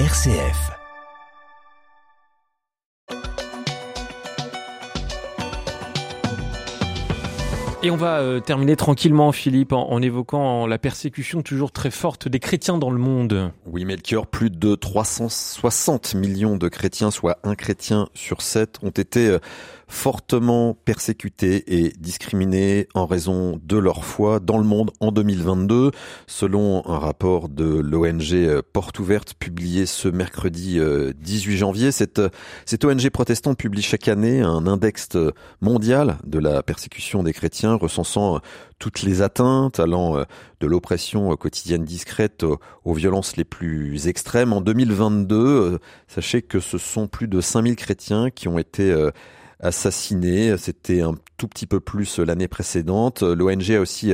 RCF. Et on va euh, terminer tranquillement, Philippe, en, en, évoquant la persécution toujours très forte des chrétiens dans le monde. Oui, Melchior, plus de 360 millions de chrétiens, soit un chrétien sur sept, ont été euh, fortement persécutés et discriminés en raison de leur foi dans le monde en 2022, selon un rapport de l'ONG euh, Porte Ouverte publié ce mercredi 18 janvier. Cette, cette ONG protestante publie chaque année un index mondial de la persécution des chrétiens recensant euh, toutes les atteintes allant euh, de l'oppression euh, quotidienne discrète aux violences les plus extrêmes. En 2022, sachez que ce sont plus de 5000 chrétiens qui ont été assassinés. C'était un tout petit peu plus l'année précédente. L'ONG a aussi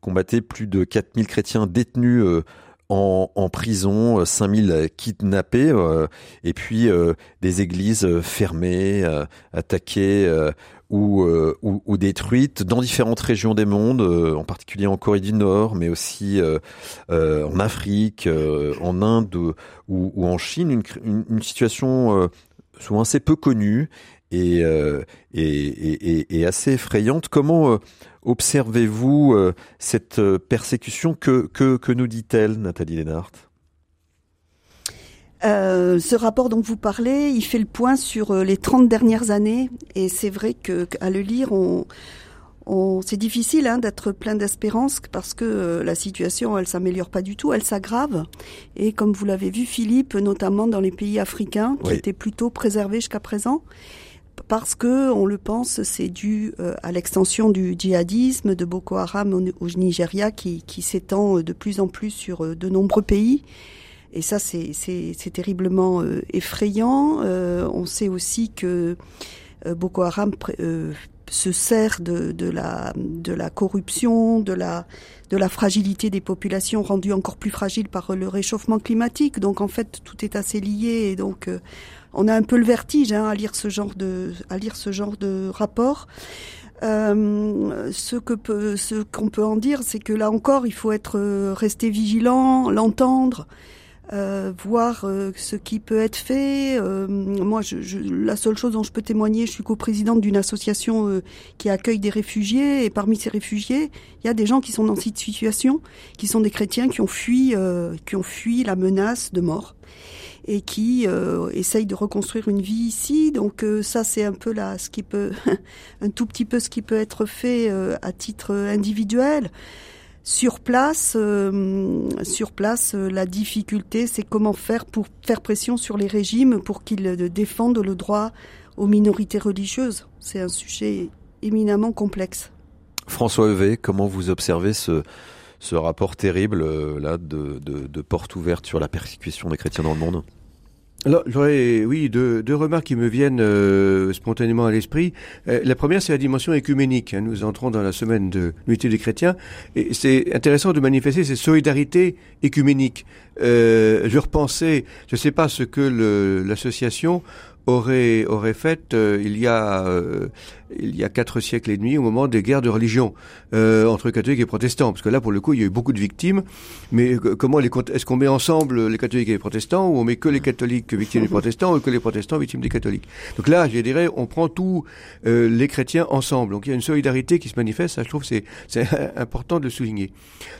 combatté plus de 4000 chrétiens détenus en, en, prison, 5000 kidnappés, et puis des églises fermées, attaquées ou, euh, ou, détruites dans différentes régions des mondes, euh, en particulier en Corée du Nord, mais aussi euh, en Afrique, en Inde ou, en Chine, une, une situation souvent assez peu connue et, et, et, et assez effrayante. Comment observez-vous cette persécution que, que, que nous dit-elle, Nathalie Lénart? Euh, ce rapport dont vous parlez, il fait le point sur euh, les 30 dernières années et c'est vrai que qu'à le lire, on, on c'est difficile hein, d'être plein d'espérance parce que euh, la situation, elle s'améliore pas du tout, elle s'aggrave. Et comme vous l'avez vu, Philippe, notamment dans les pays africains qui étaient plutôt préservés jusqu'à présent, parce que on le pense, c'est dû à l'extension du djihadisme de Boko Haram au, Nigeria qui, qui s'étend de plus en plus sur de nombreux pays et ça, c'est terriblement euh, effrayant. Euh, on sait aussi que euh, Boko Haram se sert de, de, la, de la corruption, de la, de la fragilité des populations rendues encore plus fragiles par le réchauffement climatique. Donc en fait, tout est assez lié et donc on a un peu le vertige hein, à lire ce genre de, à lire ce genre de rapport. Euh, ce que peut, ce qu'on peut en dire, c'est que là encore, il faut être resté vigilant, l'entendre, euh, voir euh, ce qui peut être fait. Euh, moi, la seule chose dont je peux témoigner, je suis coprésidente d'une association euh, qui accueille des réfugiés, et parmi ces réfugiés, il y a des gens qui sont dans cette situation, qui sont des chrétiens qui ont fui, qui ont fui la menace de mort et qui essayent de reconstruire une vie ici. Donc ça, c'est un peu là ce qui peut, un tout petit peu ce qui peut être fait à titre individuel. Sur place, euh, sur place, euh, la difficulté, c'est comment faire pour faire pression sur les régimes pour qu'ils défendent le droit aux minorités religieuses. C'est un sujet éminemment complexe. François Evé, comment vous observez ce, rapport terrible euh, de porte ouverte sur la persécution des chrétiens dans le monde? Alors, j'aurais, oui, deux, deux, remarques qui me viennent euh, spontanément à l'esprit. Euh, la première, c'est la dimension écuménique. Hein. Nous entrons dans la semaine de l'unité des chrétiens, et c'est intéressant de manifester cette solidarité écuménique. Euh, je repensais, je ne sais pas ce que l'association aurait aurait fait euh, il y a euh, il y a quatre siècles et demi au moment des guerres de religion euh, entre catholiques et protestants. Parce que là pour le coup il y a eu beaucoup de victimes. Mais comment les est-ce qu'on met ensemble les catholiques et les protestants ou on met que les catholiques victimes des protestants ou que les protestants victimes des catholiques? Donc là je dirais on prend tous les chrétiens ensemble. Donc il y a une solidarité qui se manifeste. Ça je trouve c'est c'est important de le souligner.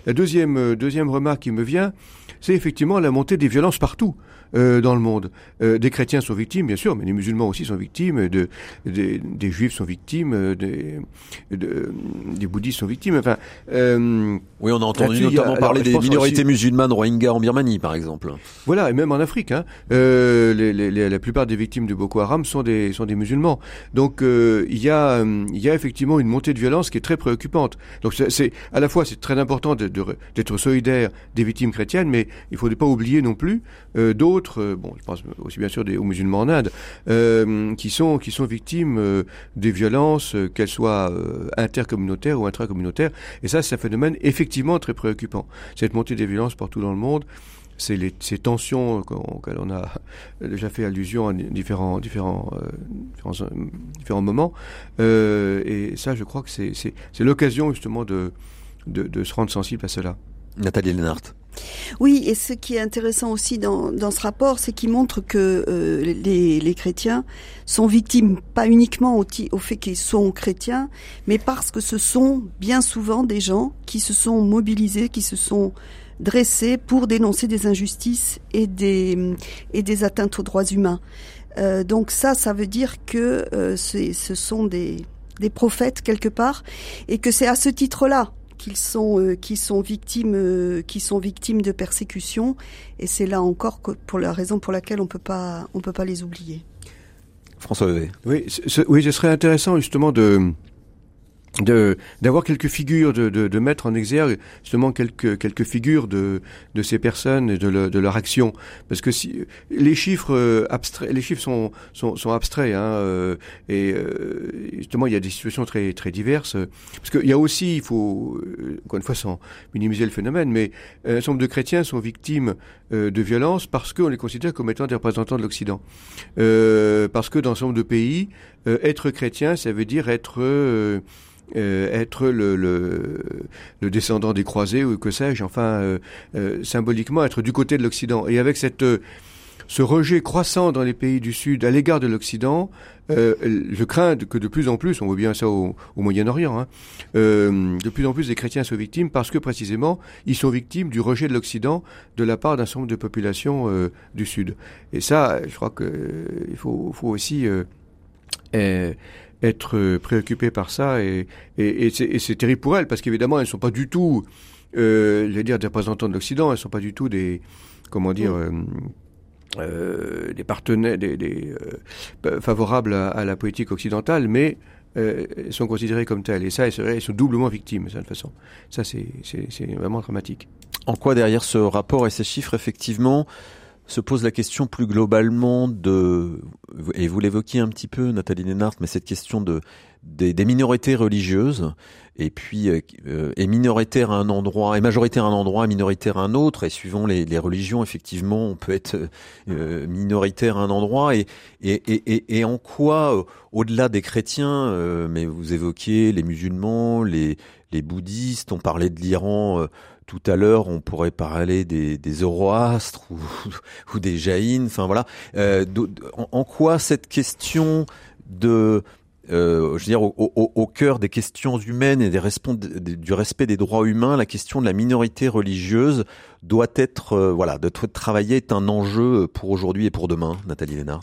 La deuxième deuxième remarque qui me vient c'est effectivement la montée des violences partout euh, dans le monde. Euh, des chrétiens sont victimes, bien sûr, mais les musulmans aussi sont victimes, de, de des juifs sont victimes, euh, des, de, des bouddhistes sont victimes. Enfin, euh, oui, on a entendu notamment a, parler des minorités musulmanes Rohingyas en Birmanie, par exemple. Voilà, et même en Afrique. Hein, euh, les, les, la plupart des victimes de Boko Haram sont des, sont des musulmans. Donc il y, a, il y a effectivement une montée de violence qui est très préoccupante. Donc c'est à la fois c'est très important d'être solidaire des victimes chrétiennes, mais il ne faut pas oublier non plus d'autres bon, je pense aussi bien sûr des, aux musulmans en Inde, euh, qui sont qui sont victimes euh, des violences, qu'elles soient intercommunautaires ou intracommunautaires. Et ça, c'est un phénomène effectivement très préoccupant. Cette montée des violences partout dans le monde ces tensions auxquelles on a déjà fait allusion à différents, différents, différents, moments. Euh, et ça, je crois que c'est l'occasion justement de, se rendre sensible à cela. Nathalie Lennart. Oui, et ce qui est intéressant aussi dans, dans ce rapport, c'est qu'il montre que euh, les, les, chrétiens sont victimes pas uniquement au, au fait qu'ils sont chrétiens, mais parce que ce sont bien souvent des gens qui se sont mobilisés, qui se sont dressés pour dénoncer des injustices et des, et des atteintes aux droits humains. Euh, donc ça, ça veut dire que euh, ce sont des, des prophètes quelque part, et que c'est à ce titre-là qu'ils sont euh, qui sont victimes euh, qui sont victimes de persécutions et c'est là encore que, pour la raison pour laquelle on peut pas on peut pas les oublier. François Oui, oui, ce serait intéressant justement de de d'avoir quelques figures de, de, de, mettre en exergue justement quelques quelques figures de de ces personnes et de, de leur action. Parce que si les chiffres euh, abstraits les chiffres sont sont, sont abstraits hein, euh, et euh, justement il y a des situations très très diverses. Parce qu'il y a aussi il faut encore une fois sans minimiser le phénomène mais un certain nombre de chrétiens sont victimes de violences parce qu'on les considère comme étant des représentants de l'Occident. Parce que dans un certain nombre de pays être chrétien ça veut dire être euh, être le, le, le, descendant des croisés ou que sais-je, enfin, euh, euh, symboliquement être du côté de l'Occident. Et avec cette, ce rejet croissant dans les pays du Sud à l'égard de l'Occident, je crains que de plus en plus, on voit bien ça au, au Moyen-Orient, hein, de plus en plus des chrétiens soient victimes parce que précisément ils sont victimes du rejet de l'Occident de la part d'un certain nombre de populations du Sud. Et ça, je crois qu'il il faut, faut aussi être préoccupées par ça et, et, et c'est terrible pour elles parce qu'évidemment elles ne sont pas du tout, euh, je vais dire, des représentants de l'Occident, elles ne sont pas du tout des, comment dire, euh, euh, des partenaires, des, des euh, favorables à, à, la politique occidentale, mais euh, sont considérées comme telles. Et ça, elles sont doublement victimes, de cette façon. Ça, c'est vraiment dramatique. En quoi derrière ce rapport et ces chiffres, effectivement, se pose la question plus globalement de, et vous l'évoquiez un petit peu, Nathalie Nénart, mais cette question de des, minorités religieuses, et puis euh, euh est minoritaire à un endroit, est majoritaire à un endroit, minoritaire à un autre, et suivant les, religions, effectivement, on peut être euh, minoritaire à un endroit, et, et, et, en quoi, euh, au-delà des chrétiens, mais vous évoquiez les musulmans, les, les bouddhistes, on parlait de l'Iran tout à l'heure, on pourrait parler des, Zoroastres ou, des Jaïns. Enfin voilà. Euh, en, quoi cette question de euh, je veux dire, au, cœur des questions humaines et du respect des droits humains, la question de la minorité religieuse doit être, euh, voilà, de travailler est un enjeu pour aujourd'hui et pour demain, Nathalie Lénart?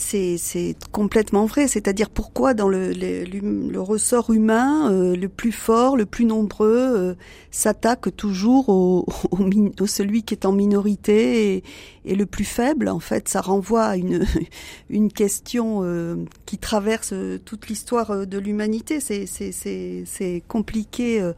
C'est complètement vrai. C'est-à-dire pourquoi dans le, le, le ressort humain, euh, le plus fort, le plus nombreux, euh, s'attaque toujours au, au, au, celui qui est en minorité et, et, le plus faible. En fait, ça renvoie à une, une question euh, qui traverse toute l'histoire de l'humanité. C'est compliqué. Euh,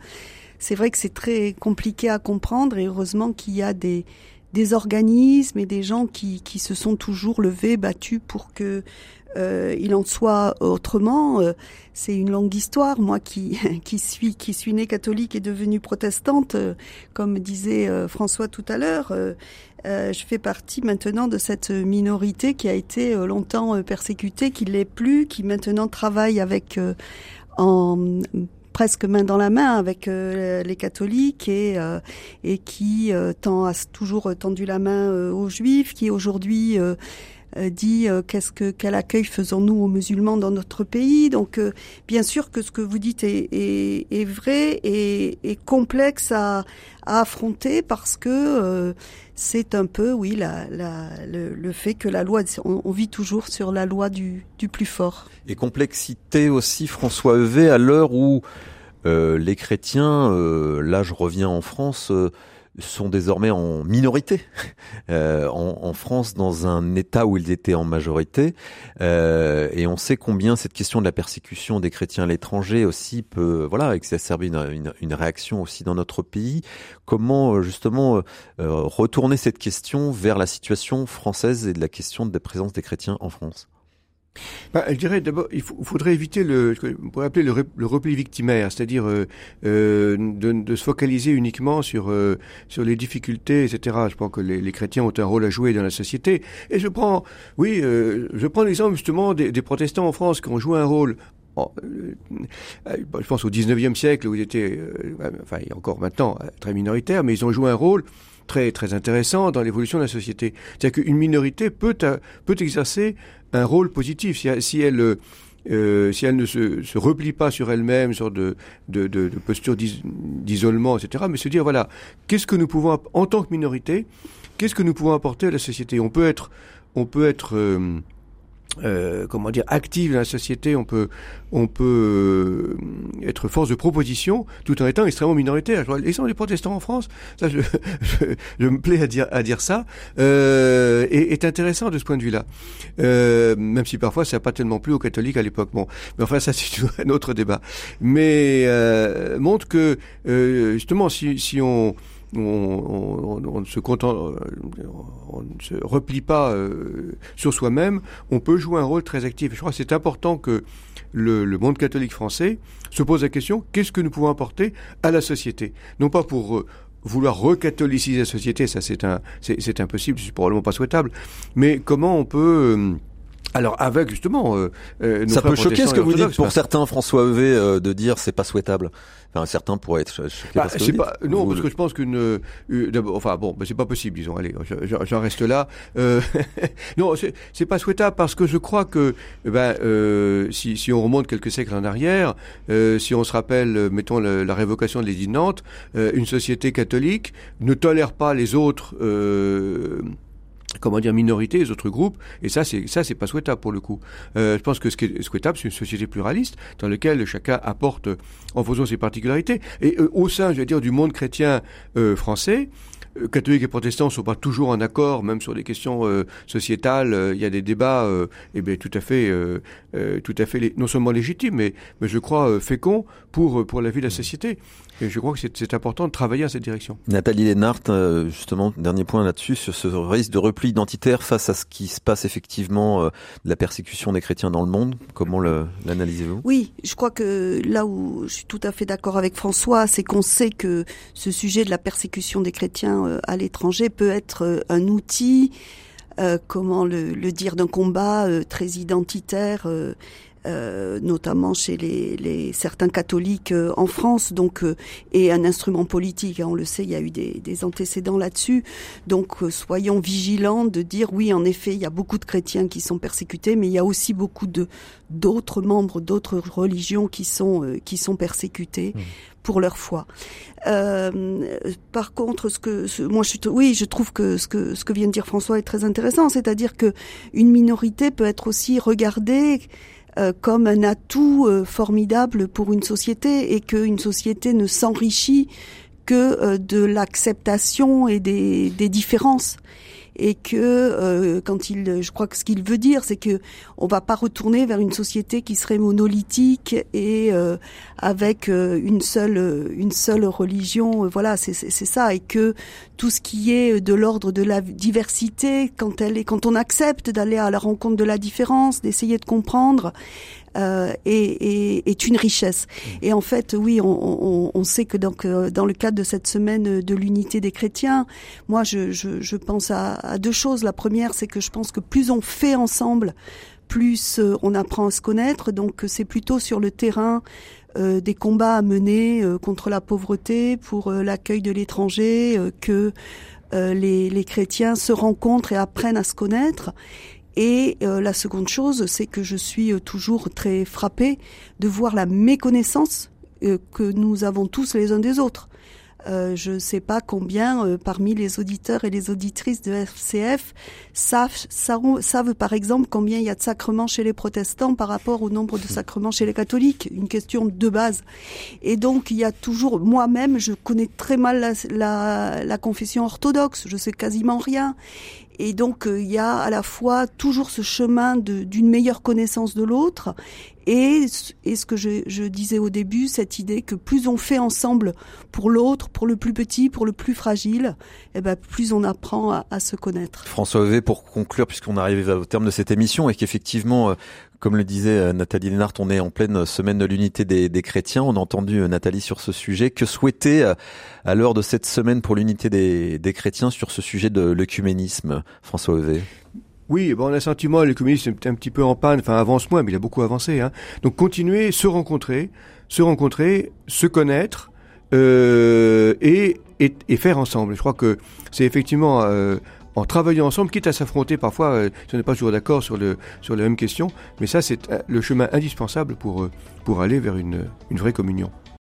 c'est vrai que c'est très compliqué à comprendre et heureusement qu'il y a des des organismes et des gens qui, qui se sont toujours levés, battus pour que euh, il en soit autrement. Euh, c'est une longue histoire. Moi, qui qui suis qui suis née catholique et devenue protestante, euh, comme disait euh, François tout à l'heure, euh, je fais partie maintenant de cette minorité qui a été longtemps persécutée, qui l'est plus, qui maintenant travaille avec en presque main dans la main avec euh, les catholiques et euh, et qui euh, tend a toujours tendu la main aux juifs, qui aujourd'hui dit qu'est-ce que quel accueil faisons-nous aux musulmans dans notre pays. Donc bien sûr que ce que vous dites est, est, est vrai et, et complexe à, à, affronter parce que c'est un peu oui la, la, le, le, fait que la loi on, on, vit toujours sur la loi du, du plus fort. Et complexité aussi François Evé à l'heure où euh, les chrétiens, euh, là je reviens en France, euh, sont désormais en minorité euh, en, France dans un État où ils étaient en majorité. Euh, et on sait combien cette question de la persécution des chrétiens à l'étranger aussi peut voilà exacerber une, une, une, réaction aussi dans notre pays. Comment justement retourner cette question vers la situation française et de la question de la présence des chrétiens en France? Bah, je dirais d'abord, il faudrait éviter le, on pourrait appeler le, repli victimaire, c'est-à-dire euh, euh, de, se focaliser uniquement sur euh, sur les difficultés, etc. Je pense que les, chrétiens ont un rôle à jouer dans la société. Et je prends, oui, je prends l'exemple justement des, des, protestants en France qui ont joué un rôle je pense au 19e siècle où ils étaient, enfin, encore maintenant, très minoritaires, mais ils ont joué un rôle très très intéressant dans l'évolution de la société. C'est-à-dire qu'une minorité peut peut exercer un rôle positif si, elle euh, si elle ne se, se, replie pas sur elle-même, sur de, de, de, de posture d'isolement, etc., mais se dire, voilà, qu'est-ce que nous pouvons, en tant que minorité, qu'est-ce que nous pouvons apporter à la société? On peut être, on peut être euh, euh, comment dire active dans la société, on peut on peut euh, être force de proposition tout en étant extrêmement minoritaire. L'exemple des protestants en France, ça je, je, me plais à dire à dire ça, euh, est, est, intéressant de ce point de vue-là. Euh, même si parfois ça n'a pas tellement plu aux catholiques à l'époque. Bon, mais enfin ça c'est un autre débat. Mais euh, montre que euh, justement si si on on, ne se contente, euh, on ne se replie pas euh, sur soi-même, on peut jouer un rôle très actif. je crois que c'est important que le, monde catholique français se pose la question qu'est-ce que nous pouvons apporter à la société? Non pas pour euh, vouloir recatholiciser la société, ça c'est impossible, c'est probablement pas souhaitable, mais comment on peut alors avec justement, euh, euh ça peut choquer ce que vous dites pour certains, François Evé, euh, de dire c'est pas souhaitable. Enfin, certains pourraient être choqués bah, parce que pas, Non, parce que je pense qu'une, euh, enfin bon, bah, c'est pas possible, disons. Allez, j'en reste là. non, c'est pas souhaitable parce que je crois que, ben, si, si on remonte quelques siècles en arrière, si on se rappelle, mettons la, révocation de l'édit de Nantes, une société catholique ne tolère pas les autres comment dire minorité, les autres groupes et ça c'est ça c'est pas souhaitable pour le coup euh, je pense que ce qui est souhaitable c'est une société pluraliste dans laquelle chacun apporte en faisant ses particularités et euh, au sein je vais dire du monde chrétien euh, français euh, catholiques et protestants ne sont pas toujours en accord, même sur des questions euh, sociétales. Euh, il y a des débats, eh bien, tout à fait, tout à fait, non seulement légitimes, mais, mais je crois féconds pour pour la vie de la société. Et je crois que c'est important de travailler à cette direction. Nathalie Lénart, justement, dernier point là-dessus, sur ce risque de repli identitaire face à ce qui se passe effectivement, de la persécution des chrétiens dans le monde. Comment l'analysez-vous? Oui, je crois que là où je suis tout à fait d'accord avec François, c'est qu'on sait que ce sujet de la persécution des chrétiens euh, à l'étranger peut être euh, un outil, euh, comment le dire, d'un combat très identitaire euh, notamment chez les, les, certains catholiques euh, en France, donc euh, et un instrument politique. Hein, on le sait, il y a eu des, des antécédents là-dessus. Donc soyons vigilants de dire oui, en effet, il y a beaucoup de chrétiens qui sont persécutés, mais il y a aussi beaucoup de d'autres membres d'autres religions qui sont qui sont persécutés. Mmh. pour leur foi. Euh, par contre, ce que moi je oui, je trouve que ce que ce que vient de dire François est très intéressant, c'est-à-dire que une minorité peut être aussi regardée euh, comme un atout euh, formidable pour une société et qu'une société ne s'enrichit que euh, de l'acceptation et des, des différences et que euh, quand il, je crois que ce qu'il veut dire, c'est que on va pas retourner vers une société qui serait monolithique et euh, avec euh, une seule une seule religion. voilà, c'est ça, et que tout ce qui est de l'ordre de la diversité, quand elle est, quand on accepte d'aller à la rencontre de la différence, d'essayer de comprendre, euh, est, est, une richesse. Mmh. Et en fait, oui, on, on, on sait que donc euh, dans le cadre de cette semaine de l'unité des chrétiens, moi, je, je, je pense à, à, deux choses. La première, c'est que je pense que plus on fait ensemble, plus euh, on apprend à se connaître. Donc, c'est plutôt sur le terrain euh, des combats à mener euh, contre la pauvreté, pour l'accueil de l'étranger, que les, les, chrétiens se rencontrent et apprennent à se connaître. Et euh, la seconde chose, c'est que je suis euh, toujours très frappée de voir la méconnaissance euh, que nous avons tous les uns des autres. je ne sais pas combien parmi les auditeurs et les auditrices de FCF savent, savent, savent, par exemple combien il y a de sacrements chez les protestants par rapport au nombre de sacrements chez les catholiques, une question de base. Et donc il y a toujours, moi-même, je connais très mal la, la, la confession orthodoxe, je sais quasiment rien. Et donc euh, il y a à la fois toujours ce chemin d'une meilleure connaissance de l'autre et, et, ce que je, disais au début, cette idée que plus on fait ensemble pour l'autre, pour le plus petit, pour le plus fragile, eh ben plus on apprend à, se connaître. François V, pour conclure, puisqu'on arrive au terme de cette émission et qu'effectivement, euh, comme le disait euh, Nathalie Lénart, on est en pleine semaine de l'unité des, chrétiens. On a entendu euh, Nathalie sur ce sujet. Que souhaiter euh, à l'heure de cette semaine pour l'unité des, chrétiens sur ce sujet de l'œcuménisme, François Evé Oui, bon, on a sentiment, le communisme est un petit peu en panne, enfin avance moins, mais il a beaucoup avancé. Hein. Donc continuer, se rencontrer, se rencontrer, se connaître et, et, et, faire ensemble. Je crois que c'est effectivement en travaillant ensemble, quitte à s'affronter parfois, euh, si on n'est pas toujours d'accord sur, le, sur la même question, mais ça c'est euh, le chemin indispensable pour, euh, pour aller vers une, une vraie communion.